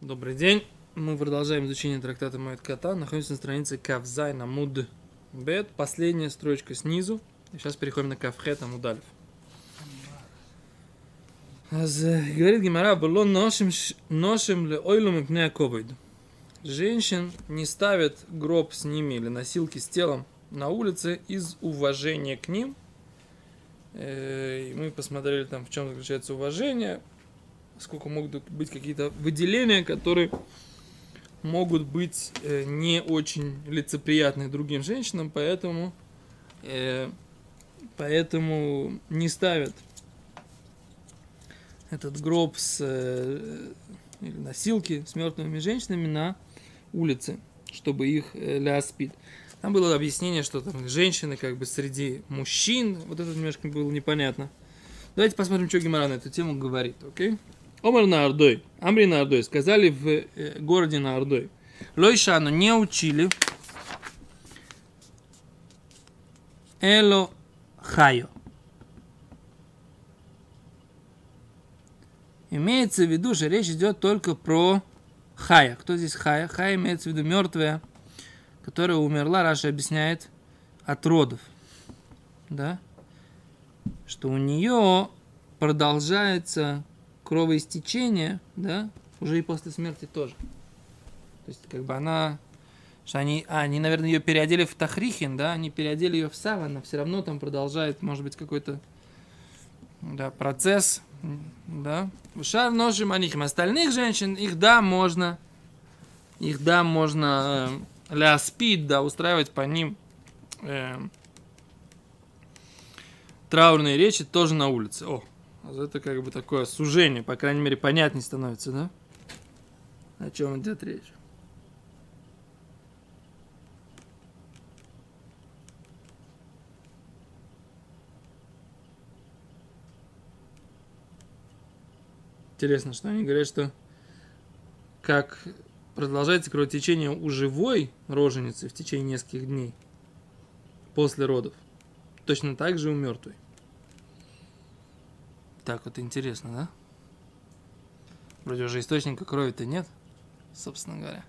Добрый день. Мы продолжаем изучение трактата Моет Кота. Находимся на странице Кавзай на Муд Бет. Последняя строчка снизу. Сейчас переходим на Кавхет Амудалев. Говорит Гимара, было ношим, ношим ли ойлум и Женщин не ставят гроб с ними или носилки с телом на улице из уважения к ним. Э, и мы посмотрели там, в чем заключается уважение сколько могут быть какие-то выделения, которые могут быть э, не очень лицеприятны другим женщинам, поэтому, э, поэтому не ставят этот гроб с э, или носилки с мертвыми женщинами на улице, чтобы их э, ляспит. Там было объяснение, что там женщины как бы среди мужчин, вот это немножко было непонятно. Давайте посмотрим, что Гимара на эту тему говорит, окей? Okay? Омар на Ордой, Амри на Ордой, сказали в э, городе на Ордой. Лойшану не учили Эло Хайо. Имеется в виду, что речь идет только про Хая. Кто здесь Хая? Хая имеется в виду мертвая, которая умерла, Раша объясняет, от родов. Да? Что у нее продолжается кровоистечение, да, уже и после смерти тоже. То есть, как бы она, что они, а, они, наверное, ее переодели в Тахрихин, да, они переодели ее в Саван, но все равно там продолжает, может быть, какой-то, да, процесс, да. Шар ножим анихим. Остальных женщин, их, да, можно, их, да, можно э, ляспид, да, устраивать по ним э, траурные речи тоже на улице. О, это как бы такое сужение, по крайней мере, понятнее становится, да? О чем идет речь. Интересно, что они говорят, что как продолжается кровотечение у живой роженицы в течение нескольких дней после родов, точно так же у мертвой. Так вот интересно, да? Вроде уже источника крови-то нет, собственно говоря.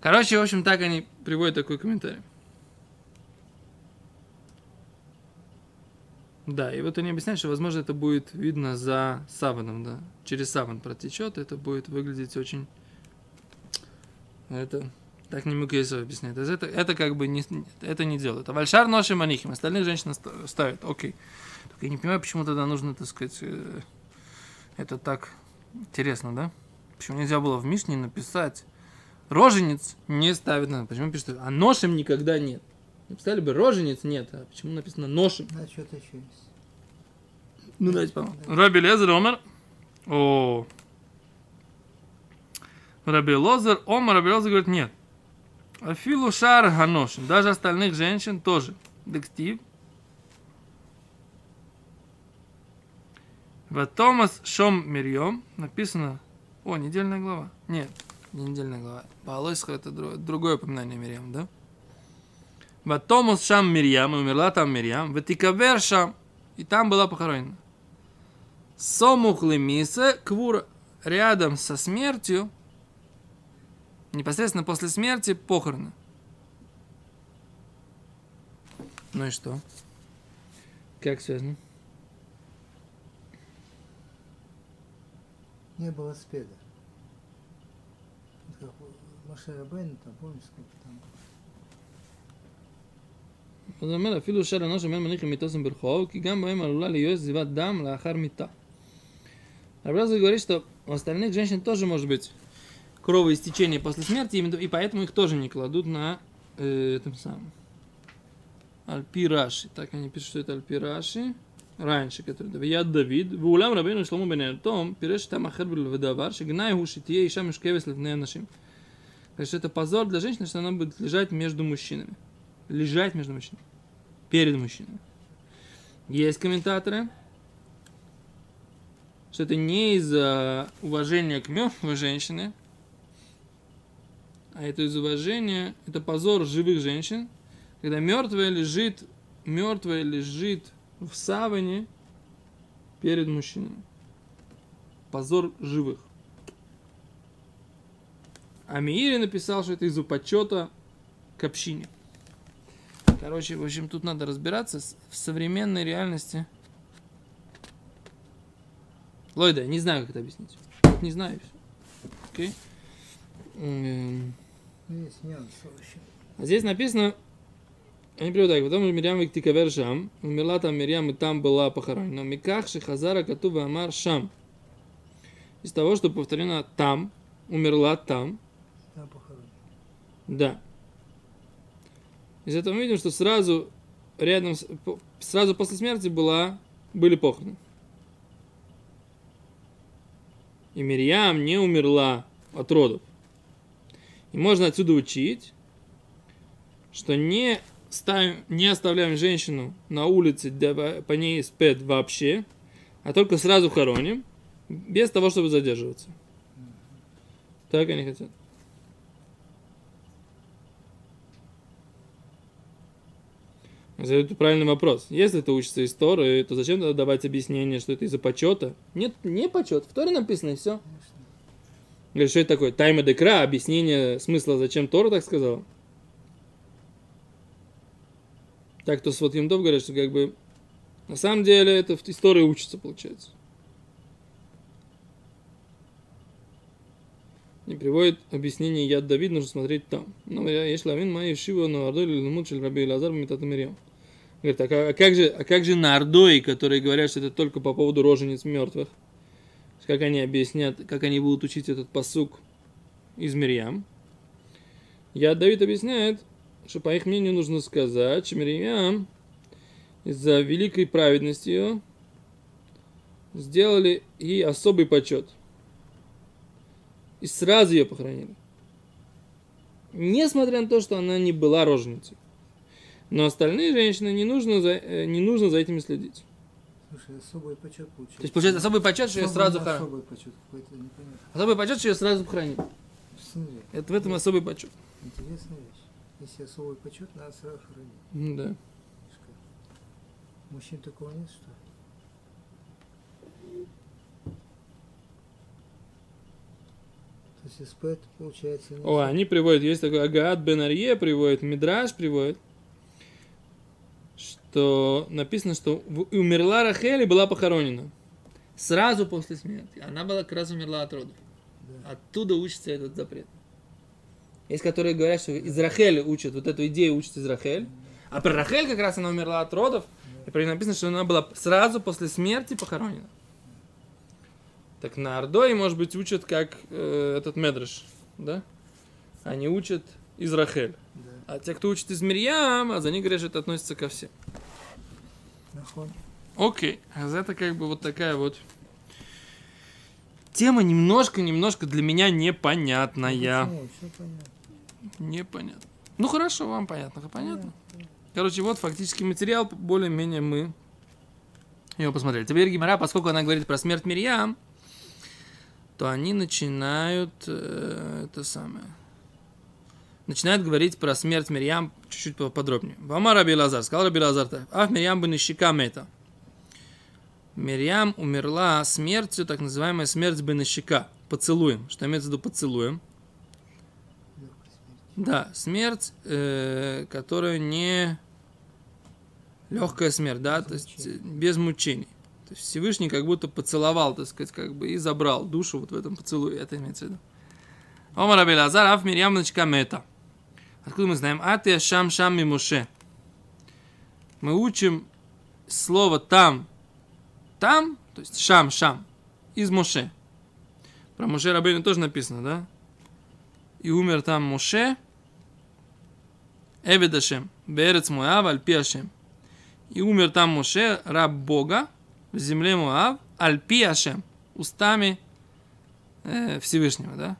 Короче, в общем, так они приводят такой комментарий. Да, и вот они объясняют, что, возможно, это будет видно за саваном, да. Через саван протечет, это будет выглядеть очень... Это... Так не Мукейсов объясняет. Это, это как бы не, это не делают. А вальшар ноши манихим. Остальных женщин ставят. Окей. Только я не понимаю, почему тогда нужно, так сказать, э, это так интересно, да? Почему нельзя было в Мишне написать роженец не ставит надо. Почему пишут, а ношем никогда нет? Написали бы роженец нет, а почему написано ношем? Да, что-то еще есть. Ну, давайте посмотрим. Да. Раби Лезер Омар. О. Раби Лозер Омар, Раби Лозер говорит, нет. Афилу шар ганошин. Даже остальных женщин тоже. Дектив. В Томас Шом Мирьем написано... О, недельная глава. Нет, не недельная глава. Палойсха это другое упоминание Мирьям, да? В Томас Шам Мирьям, умерла там Мирьям. В Тикавер Шам. И там была похоронена. Сомух Лемиса, Квур рядом со смертью, непосредственно после смерти, похороны. Ну и что? Как связано? не было спеда. Как Маше Рабейн, там, помнишь, сколько там אז הוא אומר, אפילו של אנוש אומר מניחים מיתוסם ברחוב, כי גם בהם עלולה להיות זיבת דם לאחר מיתה. Рабраза говорит, что у остальных женщин тоже может быть кровоистечение после смерти, и поэтому их тоже не кладут на э, этом самом Альпираши. Так они пишут, что это Альпираши раньше, который Давид Давид, в улам Рабину Шлому Бенертом, пиреш там ахер бельведавар, шигнай гушитье и шам ишкевес левнея нашим. Значит, это позор для женщины, что она будет лежать между мужчинами. Лежать между мужчинами. Перед мужчинами. Есть комментаторы, что это не из-за уважения к мертвой женщине, а это из уважения, это позор живых женщин, когда мертвая лежит, мертвая лежит в саване перед мужчинами. Позор живых. А Миири написал, что это из-за почета к общине. Короче, в общем, тут надо разбираться в современной реальности. Лойда, не знаю, как это объяснить. Вот не знаю. Окей. М, есть нюансы вообще. А здесь написано, они переводят так, потом Мирьям Виктикавер Шам, умерла там Мирьям и там была похоронена. Миках Шихазара Катува Амар Шам. Из того, что повторено там, умерла там, да. Из этого мы видим, что сразу рядом, сразу после смерти была, были похороны. И Мирьям не умерла от родов. И можно отсюда учить, что не, ставим, не оставляем женщину на улице, по ней спят вообще, а только сразу хороним, без того, чтобы задерживаться. Так они хотят. Это правильный вопрос. Если это учится из Торы, то зачем тогда давать объяснение, что это из-за почета? Нет, не почет. В Торе написано и все. Говорит, что это такое? Тайма декра, объяснение смысла, зачем Тора так сказала. Так, то вот Юмдов говорят, что как бы на самом деле это в истории учится, получается. И приводит объяснение Яд Давид, нужно смотреть там. Ну, я если лавин мои шива на ардой или лумут шель раби Лазар митат Мирьям. Говорит, а, как- а как же, а как же на ардой, которые говорят, что это только по поводу рожениц мертвых? Как они объяснят, как они будут учить этот посук из Мирьям? Яд Давид объясняет, что по их мнению нужно сказать, что Мирьям из-за великой праведности ее сделали ей особый почет. И сразу ее похоронили. Несмотря на то, что она не была роженицей. Но остальные женщины не нужно за, э, не нужно за этими следить. Слушай, особый почет получается. То есть, получается, особый почет, что ее сразу хоронили. Особый почет какой-то непонятно. Особый почет, что ее сразу похоронили. Это в этом особый почет. интересная вещь. Если особый почет, надо сразу хоронить. М, Да. Мужчин такого нет, что ли? То есть СП, получается, не О, они приводят, есть такой Агаат Бен Арье приводит, Мидраш приводит, что написано, что умерла Рахель и была похоронена. Сразу после смерти. Она была как раз умерла от родов. Да. Оттуда учится этот запрет. Есть, которые говорят, что из Рахели учат, вот эту идею учат из Рахель. А про Рахель как раз она умерла от родов. И про нее написано, что она была сразу после смерти похоронена. Так на Ордой, может быть, учат как э, этот Медреш, да? Они учат из Рахель. Да. А те, кто учит из Мирьям, а за них говорят, что это относится ко всем. Окей, а это как бы вот такая вот тема немножко-немножко для меня непонятная. Почему? Все понятно. Непонятно. Ну хорошо, вам понятно, понятно. Короче, вот фактически материал, более-менее мы его посмотрели. Теперь Гимара, поскольку она говорит про смерть Мирьям, то они начинают э, это самое. Начинают говорить про смерть Мирьям чуть-чуть поподробнее. Вама Раби Лазар, сказал Раби Лазар, ах Мирьям бы мета. Мирьям умерла смертью, так называемая смерть бенещика, поцелуем. Что имеется в виду поцелуем? Да, смерть, э, которая не легкая смерть, да, Без то есть мучений. э, без мучений. То есть Всевышний как будто поцеловал, так сказать, как бы и забрал душу вот в этом поцелуе. Это имеется в виду. Омар Раби Лазар, Аф Мирьям Начка Мета. Откуда мы знаем? А ты Шам Шам Мимуше. Мы учим слово там, там, то есть Шам Шам, из Моше. Про Моше Рабейну тоже написано, да? И умер там Моше, Эвед Берец Муав, Альпи Ашем. И умер там Моше, раб Бога, в земле Муав, Альпи Ашем, устами э, Всевышнего, да?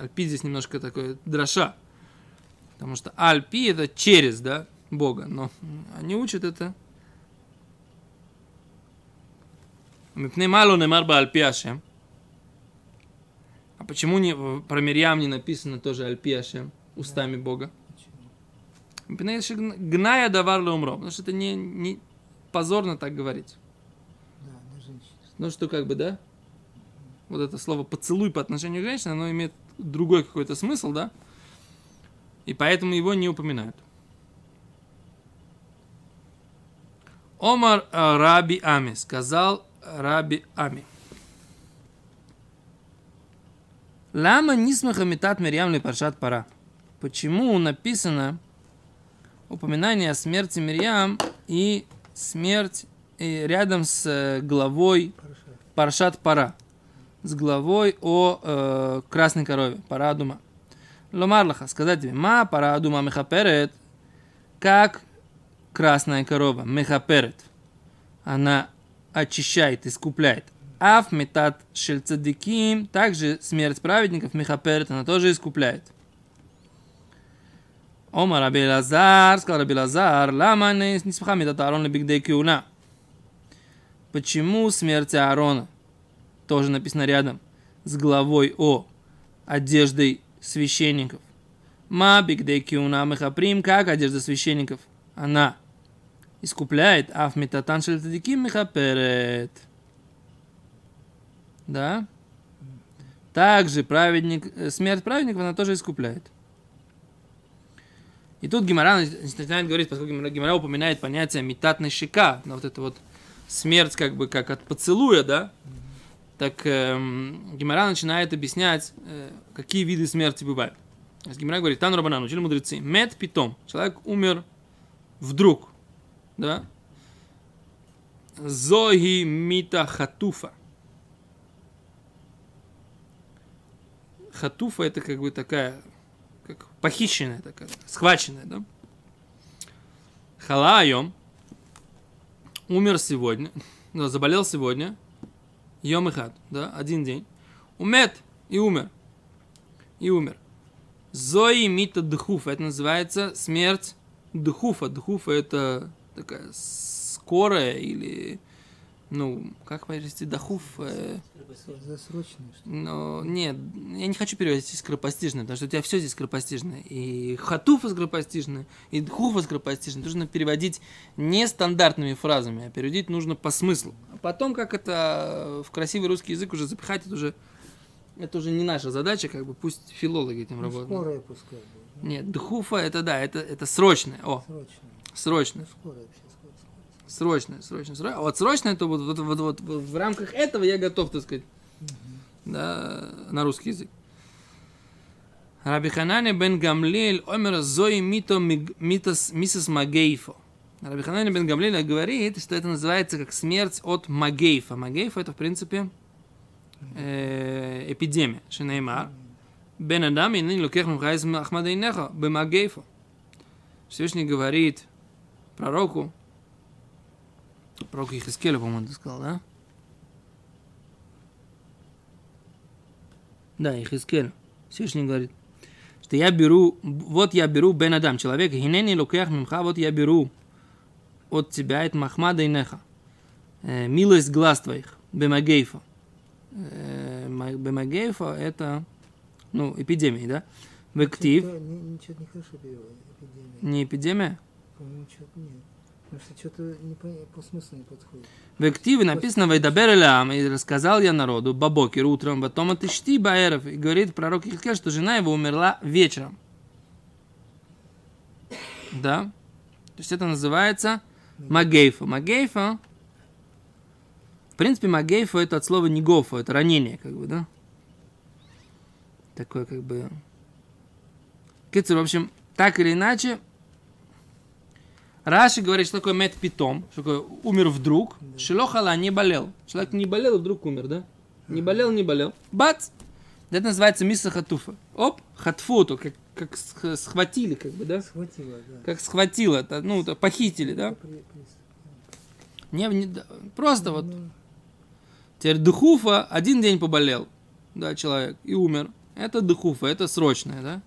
Альпи здесь немножко такое дроша. Потому что Альпи это через, да, Бога. Но они учат это. Мипней мало немар ба Альпи Ашем. А почему не, про Мирьям не написано тоже Альпи Ашем, устами Бога? Гная давар умро. Потому что это не, не позорно так говорить. Да. Ну что как бы, да? Вот это слово поцелуй по отношению к женщине, оно имеет другой какой-то смысл, да? И поэтому его не упоминают. Омар э, Раби Ами, сказал Раби Ами. Лама нисмаха метат Мирьям паршат пара. Почему написано упоминание о смерти Мирьям и смерть рядом с э, главой Паршат Пара, с главой о э, красной корове, Парадума. Ломарлаха, сказать тебе, ма Парадума Мехаперет, как красная корова, Мехаперет, она очищает, искупляет. Аф метат шельцадиким, также смерть праведников, Мехаперет, она тоже искупляет. Ома Раби Лазар, сказал Раби Лазар, лама не смеха метат Аарон лебигдей киуна. Почему смерть Аарона, тоже написано рядом, с главой о одеждой священников? Ма бигдей киуна мехаприм, как одежда священников? Она искупляет, а в метатан шельтадиким мехаперет. Да? Также праведник, э, смерть праведников она тоже искупляет. И тут Гимара начинает говорить, поскольку Гимара упоминает понятие метатной щека, на вот это вот смерть как бы как от поцелуя, да, так э, Гимара начинает объяснять, э, какие виды смерти бывают. Гимара говорит, Тан Рабанан, учили мудрецы, мед питом, человек умер вдруг, да, Зоги мита хатуфа. Хатуфа это как бы такая, как похищенная такая, схваченная, да? Халайом, умер сегодня, ну, заболел сегодня, Йом и хат, да, один день, умет и умер, и умер. Зои мита дхуфа, это называется смерть дхуфа. Дхуфа это такая скорая или ну, как перевести дахуф? Э, Засрочный, что но нет, я не хочу перевести скоропостижное, потому что у тебя все здесь скоропостижное. И хатуфа скоропостижное, и дхуфа скоропостижное. Нужно переводить не стандартными фразами, а переводить нужно по смыслу. А потом, как это в красивый русский язык уже запихать, это уже, это уже не наша задача, как бы пусть филологи этим Ну, работают. скорая пускай будет. Нет, дхуфа это да, это, это срочное. О, Срочно. срочное. Ну, вообще, скорая, скорая. Срочное, срочное, срочное. А вот срочное, то вот, вот, вот, вот, вот в рамках этого я готов, так сказать, да, на русский язык. Раби Ханане бен Гамлель омер зои мито митас мисас Магейфо. Раби Ханане бен Гамлель говорит, что это называется как смерть от Магейфа. Магейфа это, в принципе, э, эпидемия. Шинеймар. Бен Адам и ныне лукех мимха из Ахмадейнеха бемагейфо. Всевышний говорит пророку, пророку Ихискелю, по-моему, ты сказал, да? Да, Ихискелю. Всевышний говорит, что я беру, вот я беру Бен Адам, человек, хинени лукех мимха, вот я беру от тебя, это Махмада и Неха, э, милость глаз твоих, Бемагейфа. Э, ма- Бемагейфа это, ну, эпидемия, да? Вектив, не- Ничего не переводит. Эпидемия. не эпидемия, По-моему, что-то нет. Потому что не подходит. В активе написано «Вайдабер элям» и рассказал я народу бабокер утром, потом это шти баэров, и говорит пророк Ихкель, что жена его умерла вечером. Да? То есть это называется магейфа. Магейфа, в принципе, магейфа это от слова негофа, это ранение, как бы, да? Такое, как бы... Кицер, в общем, так или иначе, Раши говорит, что такое мед питом, что такое умер вдруг, шелохала не болел. Человек не болел, и вдруг умер, да? Не болел, не болел. Бац! Это называется мисса хатуфа. Оп, хатфуту, как, как сх- схватили, как бы, да? Схватило, да. Как схватило, это, ну, это похитили, да? Не, не- да, просто вот. Ну, Теперь духуфа один день поболел, да, человек, и умер. Это духуфа, это срочное, да?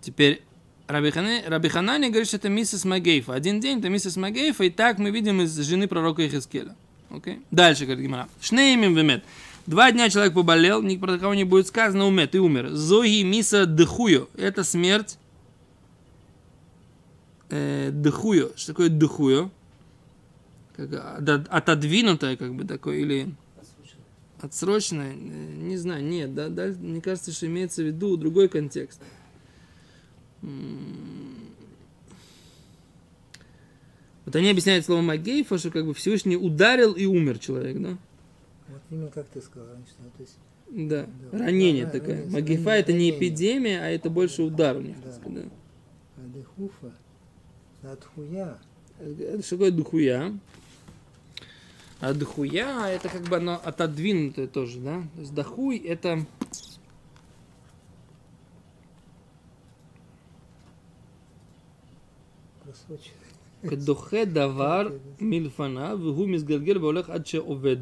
Теперь Раби, Хане, Раби Ханани говорит, что это миссис Магейфа. Один день это миссис Магейфа, и так мы видим из жены пророка Ихискеля. Окей? Дальше, говорит Гимара. Шнеемим вемет. Два дня человек поболел, ни про кого не будет сказано, умет и умер. Зоги миса дыхую. Это смерть э, дыхую. Что такое дыхую? Как, отод- отодвинутое, как бы такое, или Отсрочно, э, не знаю, нет, да, да, мне кажется, что имеется в виду другой контекст. Вот они объясняют слово Магейфа, что как бы Всевышний ударил и умер человек, да? Вот именно как ты сказал раньше. ну, То есть, Да, Да, ранение да, такое. ранение, Магифа ранение, это не эпидемия, а это больше удар у них. Да. да. а дыхуфа, от хуя, Это что такое духуя? А духуя это как бы оно отодвинутое тоже, да? То есть дохуй это просроченный. כדוחה דבר מלפניו והוא מסגלגל והולך עד שעובד.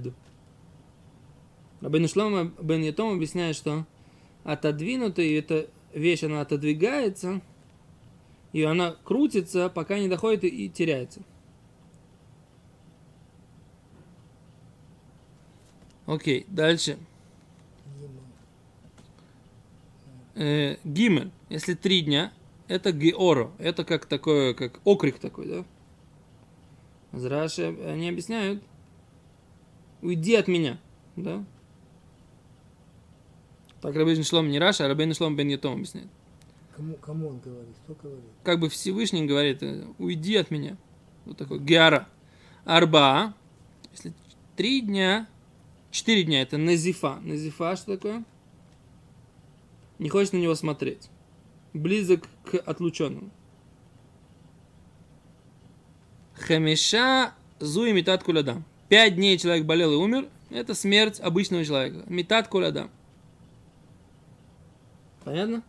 Рабин Шлома бен Ятом объясняет, что отодвинутая эта вещь, она отодвигается, и она крутится, пока не доходит и, и теряется. Окей, дальше. Э, Гимель, если три дня, это георо, это как такое, как окрик такой, да? Зраши, они объясняют, уйди от меня, да? Так Рабин Шлом не Раша, а Рабин Шлом бен Ятом объясняет. Кому, кому он говорит? Кто говорит? Как бы Всевышний говорит, э, уйди от меня. Вот такой геара. Арба, если три дня, четыре дня, это назифа. Назифа что такое? Не хочешь на него смотреть. Близок к отлученному. Хамиша зу и метат кулядам. Пять дней человек болел и умер. Это смерть обычного человека. Метат кулядам. Понятно?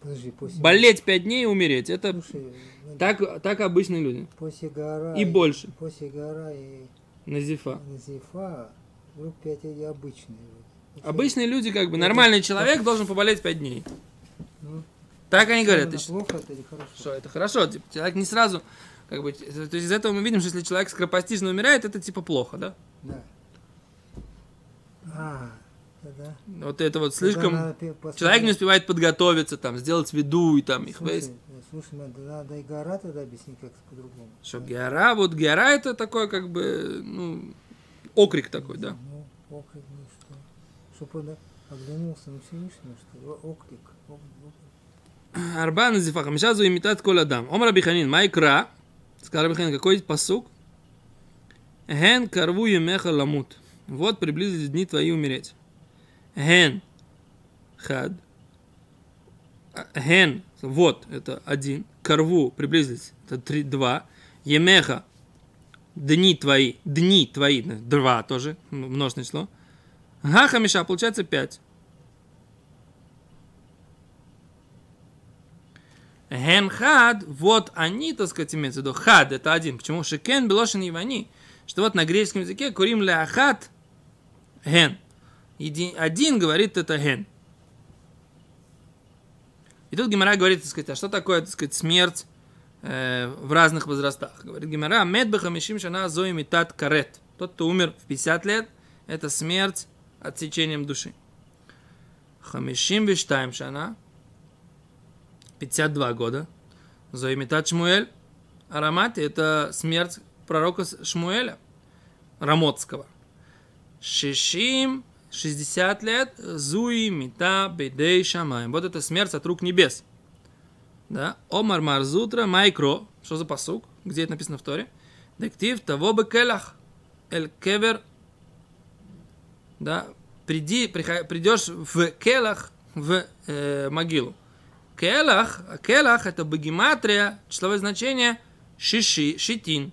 Подожди, после... Болеть пять дней и умереть. Это Слушай, ну, так, так обычные люди. после гора... И больше. После гора и Назифа. Назифа, вдруг пять и обычные. вот. Обычные люди, как бы, нормальный человек должен поболеть пять дней. Ну, Так они говорят. это плохо это или хорошо? Что, это хорошо. Типа, человек не сразу, как бы, то есть из этого мы видим, что если человек скоропостижно умирает, это типа плохо, да? Да. А, тогда... Вот это вот слишком... Человек не успевает подготовиться, там, сделать виду и там их Слушай, весь. э, слушай, надо, и гора тогда объяснить как по-другому. Что гера, вот гера это такой, как бы, ну, окрик такой, да. Ну, окрик, ну что? Чтобы он оглянулся на Всевышнего, что окрик. Окрик. Арба назифа, хамиша зу имитат кол адам. Омар Абиханин, майкра. Сказал Абиханин, какой посук? Ген карву емеха ламут. Вот приблизились дни твои умереть. Ген. Хад. А, Ген. Вот, это один. Карву, приблизились. Это три, два. Емеха. Дни твои. Дни твои. Два тоже. м- Множественное число. Га получается пять. Ген хад, вот они, так сказать, имеется в виду. Хад это один. Почему? Шекен белошин ивани. Что вот на греческом языке курим ляхат ген. Один говорит это ген. И тут Гимара говорит, так сказать, а что такое, так сказать, смерть э, в разных возрастах? Говорит Гимара, мед бахамишим шана зои митат карет. Тот, кто умер в 50 лет, это смерть отсечением души. Хамишим виштаем шана, 52 года. Зоимитат Шмуэль. Арамати – это смерть пророка Шмуэля, Рамотского. Шишим, 60 лет. Зуи мита бедей шамаем. Вот это смерть от рук небес. Да? Омар Марзутра Майкро. Что за посук? Где это написано в Торе? Дектив того бы келах. Эль кевер. Да? Приди, придешь в келах, в э, могилу. Келах, келах это богематрия, числовое значение шиши, шитин.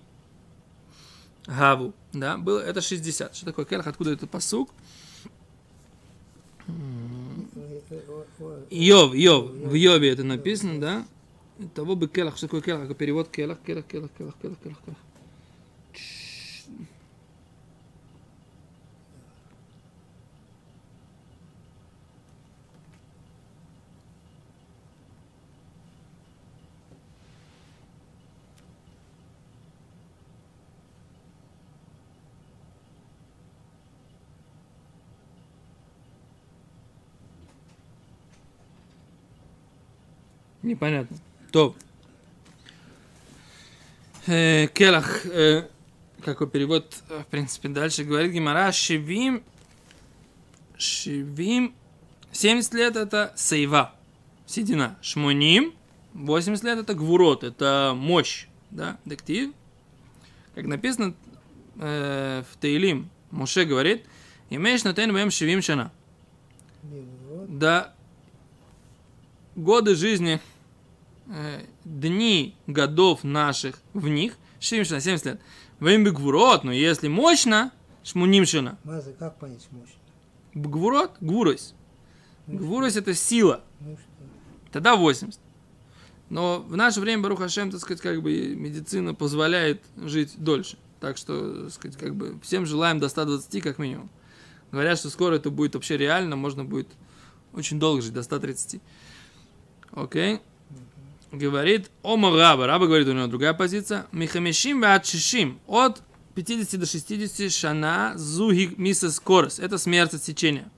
Гаву, да, было, это 60. Что такое келах, откуда это посук? Йов, Йов, в Йове это написано, да? Того бы келах, что такое келах, перевод келах, келах, келах, келах, келах, келах, келах. Непонятно. То. Э, Келах, э, какой перевод, э, в принципе, дальше говорит Гимара, Шевим Шивим. 70 лет это сейва, седина. Шмоним. 80 лет это гвурот, это мощь. Да, дектив. Как написано э, в Таилим, Муше говорит, имеешь на тен бэм шивим шана. Да, годы жизни, дни годов наших в них, шивим шана, 70 лет. Вэм гвурот, но если мощно, шмуним шана. Мазы, как понять мощно? Гвурот, гвурос. Ну, Гвурос это сила. Ну? Тогда 80. Но в наше время, Барух Хашем, так сказать, как бы медицина позволяет жить дольше. Так что, так сказать, как бы всем желаем до 120 как минимум. Говорят, что скоро это будет вообще реально, можно будет очень долго жить, до 130. Окей? Говорит Ома Раба. Раба говорит, у него другая позиция. Михамешим ватшишим. От 50 до 60 шана зуги миса скорость. Это смерть отсечения.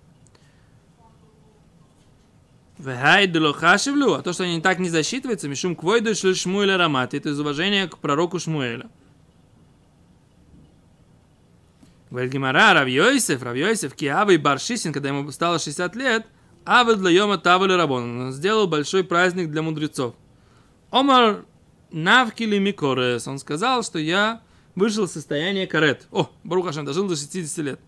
Вехайдулохашевлю, а то, что они так не засчитываются, мишум квойду Шмуэля Рамат, это из уважения к пророку Шмуэля. Говорит Гимара, Рав Йосеф, Рав Йосеф, Киава и Баршисин, когда ему стало 60 лет, Авы для Йома Тавали Рабон, он сделал большой праздник для мудрецов. Омар Навкили Микорес, он сказал, что я вышел из состояния карет. О, Барух Хашем, дожил до 60 лет.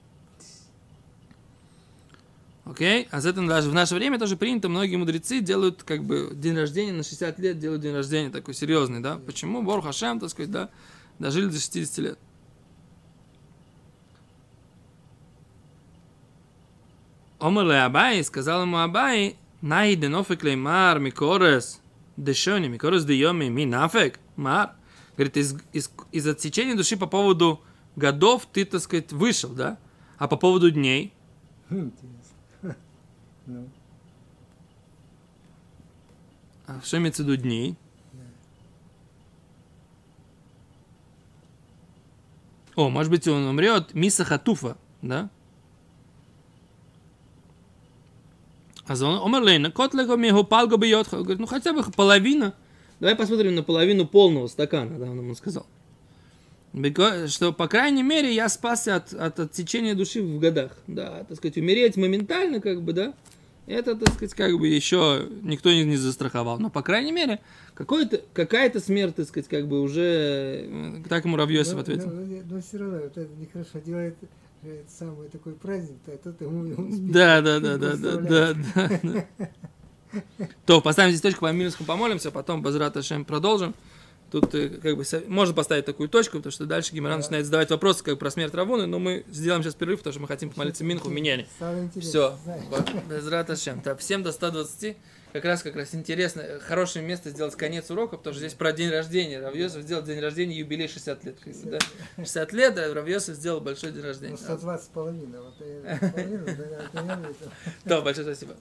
Окей? А за это даже в наше время тоже принято, многие мудрецы делают как бы день рождения на 60 лет, делают день рождения такой серьезный, да? Почему? Бор Хашем, так сказать, да, дожили до 60 лет. Омале Абай, сказал ему Абай, найден офек леймар микорес дешони, микорес дейоми ми нафек, мар. Говорит, из, из, из отсечения души по поводу годов ты, так сказать, вышел, да? А по поводу дней. Ну, а что имеется в виду дней? О, может быть, он умрет Миса Хатуфа, да? А за он умер Лейна, кот лего мего палго бьет. Говорит, ну хотя бы половина. Давай посмотрим на половину полного стакана, да, он ему сказал. Что, по крайней мере, я спасся от, от отсечения души в годах. Да, так сказать, умереть моментально, как бы, да, это, так сказать, как бы еще никто не, не застраховал. Но, по крайней мере, какой-то, какая-то смерть, так сказать, как бы уже... э, Так ему Равьосиф но, ответил. но- но- но все равно, это нехорошо делает это самый такой праздник, а тот ему. Да, да, да, да, да, да, да, да. То, поставим здесь точку, по минуску помолимся, потом Базрат Ашем продолжим. Тут э, как бы можно поставить такую точку, потому что дальше Гимаран начинает задавать вопросы как про смерть Равуны, но мы сделаем сейчас перерыв, потому что мы хотим помолиться Минху интересно. Все. Безрат Ашем. Так, всем до 120. Как раз, как раз интересно, э, хорошее место сделать конец урока, потому что здесь про день рождения. Равьосов сделал день рождения, юбилей 60 лет. да. 60 лет, а Равьосов сделал большой день рождения. Ну, 120 с половиной. Вот, половину. Да, большое спасибо.